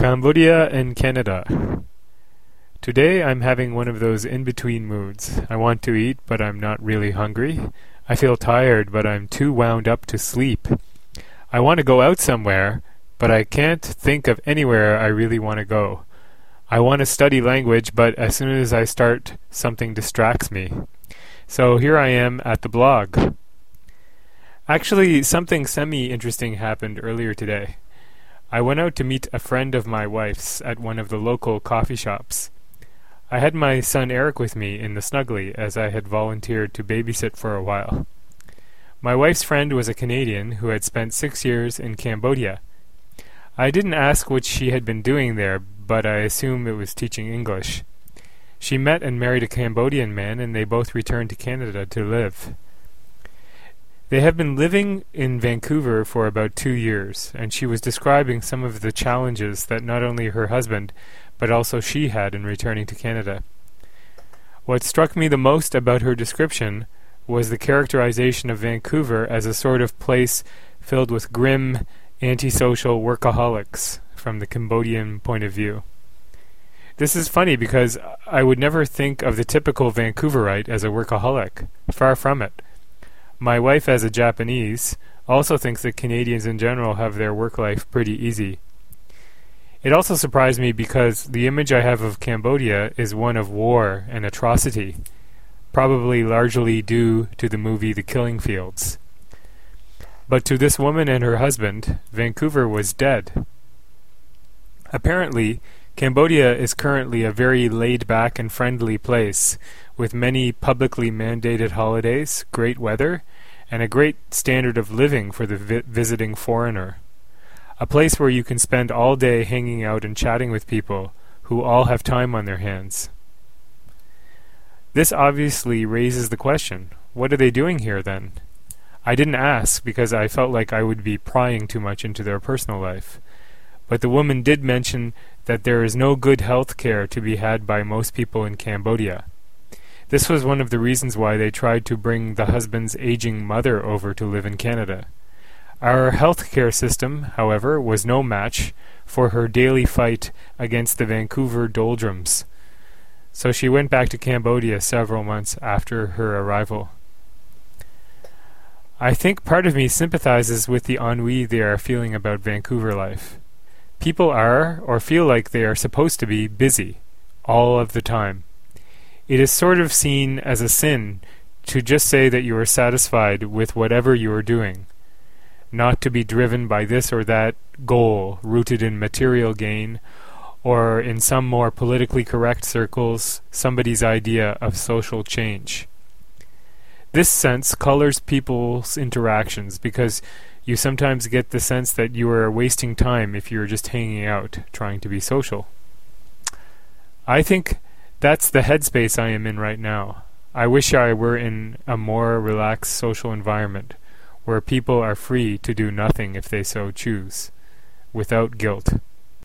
Cambodia and Canada. Today I'm having one of those in between moods. I want to eat, but I'm not really hungry. I feel tired, but I'm too wound up to sleep. I want to go out somewhere, but I can't think of anywhere I really want to go. I want to study language, but as soon as I start, something distracts me. So here I am at the blog. Actually, something semi interesting happened earlier today. I went out to meet a friend of my wife's at one of the local coffee shops. I had my son Eric with me in the snuggly as I had volunteered to babysit for a while. My wife's friend was a Canadian who had spent six years in Cambodia. I didn't ask what she had been doing there, but I assume it was teaching English. She met and married a Cambodian man, and they both returned to Canada to live. They have been living in Vancouver for about two years, and she was describing some of the challenges that not only her husband, but also she had in returning to Canada. What struck me the most about her description was the characterization of Vancouver as a sort of place filled with grim, antisocial workaholics from the Cambodian point of view. This is funny because I would never think of the typical Vancouverite as a workaholic. Far from it. My wife, as a Japanese, also thinks that Canadians in general have their work life pretty easy. It also surprised me because the image I have of Cambodia is one of war and atrocity, probably largely due to the movie The Killing Fields. But to this woman and her husband, Vancouver was dead. Apparently, Cambodia is currently a very laid back and friendly place, with many publicly mandated holidays, great weather, and a great standard of living for the vi- visiting foreigner. A place where you can spend all day hanging out and chatting with people who all have time on their hands. This obviously raises the question what are they doing here then? I didn't ask because I felt like I would be prying too much into their personal life. But the woman did mention that there is no good health care to be had by most people in Cambodia. This was one of the reasons why they tried to bring the husband's aging mother over to live in Canada. Our health care system, however, was no match for her daily fight against the Vancouver doldrums. So she went back to Cambodia several months after her arrival. I think part of me sympathizes with the ennui they are feeling about Vancouver life. People are, or feel like they are supposed to be, busy, all of the time. It is sort of seen as a sin to just say that you are satisfied with whatever you are doing, not to be driven by this or that goal rooted in material gain, or in some more politically correct circles, somebody's idea of social change. This sense colors people's interactions because you sometimes get the sense that you are wasting time if you are just hanging out, trying to be social. I think that's the headspace I am in right now. I wish I were in a more relaxed social environment where people are free to do nothing if they so choose, without guilt.